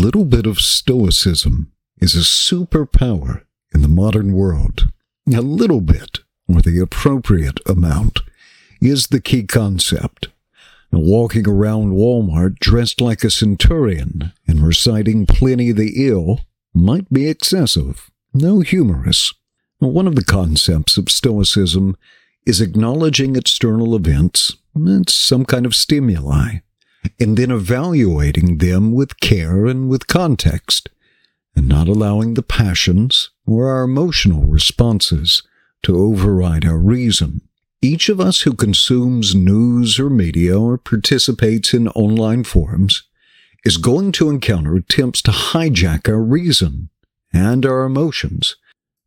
little bit of stoicism is a superpower in the modern world. A little bit, or the appropriate amount, is the key concept. Now, walking around Walmart dressed like a centurion and reciting Pliny the Ill might be excessive, though humorous. Now, one of the concepts of Stoicism is acknowledging external events, it's some kind of stimuli, and then evaluating them with care and with context, and not allowing the passions or our emotional responses to override our reason. Each of us who consumes news or media or participates in online forums is going to encounter attempts to hijack our reason and our emotions.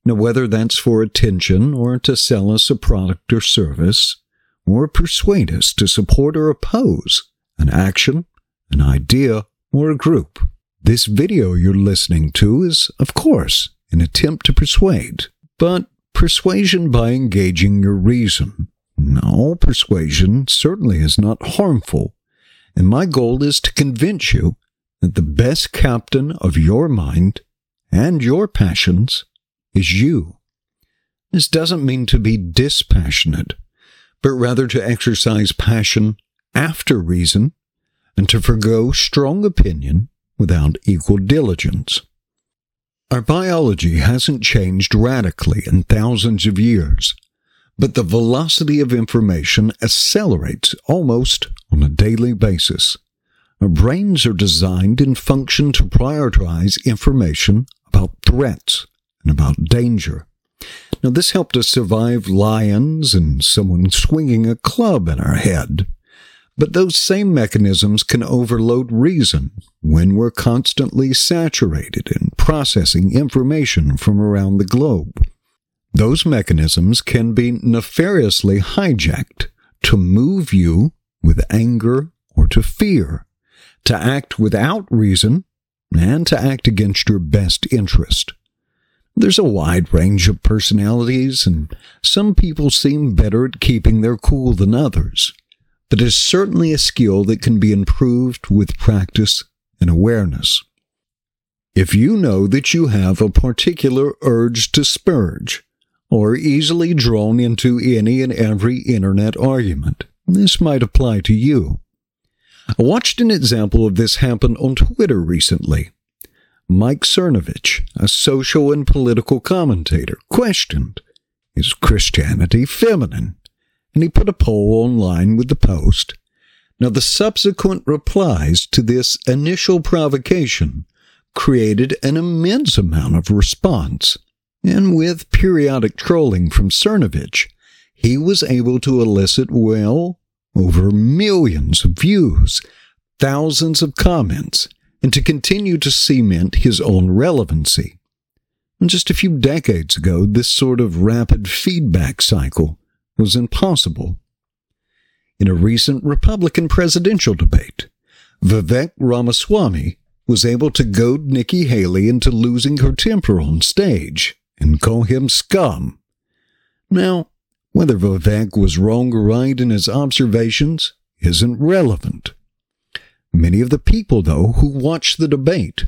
Now, whether that's for attention or to sell us a product or service, or persuade us to support or oppose an action, an idea, or a group. This video you're listening to is, of course, an attempt to persuade, but persuasion by engaging your reason. No, persuasion certainly is not harmful, and my goal is to convince you that the best captain of your mind and your passions is you. This doesn't mean to be dispassionate, but rather to exercise passion after reason and to forego strong opinion without equal diligence. Our biology hasn't changed radically in thousands of years, but the velocity of information accelerates almost on a daily basis. Our brains are designed and function to prioritize information about threats and about danger. Now, this helped us survive lions and someone swinging a club in our head. But those same mechanisms can overload reason when we're constantly saturated in processing information from around the globe. Those mechanisms can be nefariously hijacked to move you with anger or to fear, to act without reason, and to act against your best interest. There's a wide range of personalities, and some people seem better at keeping their cool than others but is certainly a skill that can be improved with practice and awareness. If you know that you have a particular urge to spurge, or easily drawn into any and every internet argument, this might apply to you. I watched an example of this happen on Twitter recently. Mike Cernovich, a social and political commentator, questioned Is Christianity feminine? And he put a poll online with the post. Now, the subsequent replies to this initial provocation created an immense amount of response, and with periodic trolling from Cernovich, he was able to elicit, well, over millions of views, thousands of comments, and to continue to cement his own relevancy. And just a few decades ago, this sort of rapid feedback cycle was impossible. In a recent Republican presidential debate, Vivek Ramaswamy was able to goad Nikki Haley into losing her temper on stage and call him scum. Now, whether Vivek was wrong or right in his observations isn't relevant. Many of the people, though, who watched the debate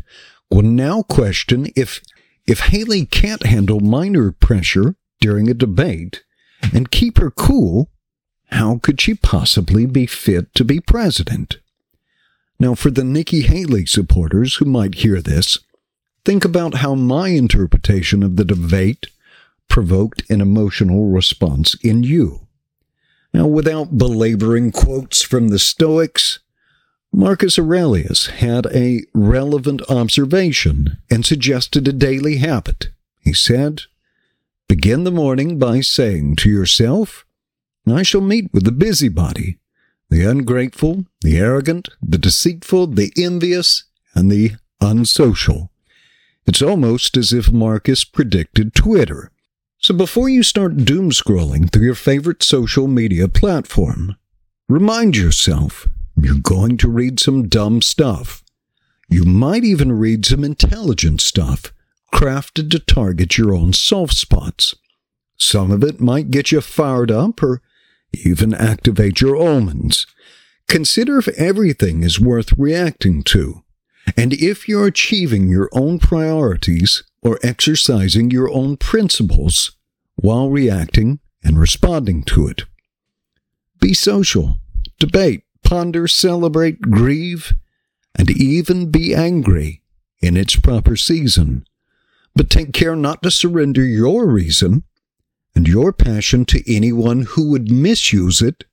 will now question if, if Haley can't handle minor pressure during a debate, and keep her cool, how could she possibly be fit to be president? Now, for the Nikki Haley supporters who might hear this, think about how my interpretation of the debate provoked an emotional response in you. Now, without belaboring quotes from the Stoics, Marcus Aurelius had a relevant observation and suggested a daily habit. He said, Begin the morning by saying to yourself, I shall meet with the busybody, the ungrateful, the arrogant, the deceitful, the envious, and the unsocial. It's almost as if Marcus predicted Twitter. So before you start doom scrolling through your favorite social media platform, remind yourself you're going to read some dumb stuff. You might even read some intelligent stuff crafted to target your own soft spots. Some of it might get you fired up or even activate your omens. Consider if everything is worth reacting to. And if you're achieving your own priorities or exercising your own principles while reacting and responding to it. Be social, debate, ponder, celebrate, grieve, and even be angry in its proper season. But take care not to surrender your reason and your passion to anyone who would misuse it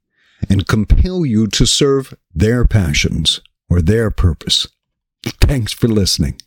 and compel you to serve their passions or their purpose. Thanks for listening.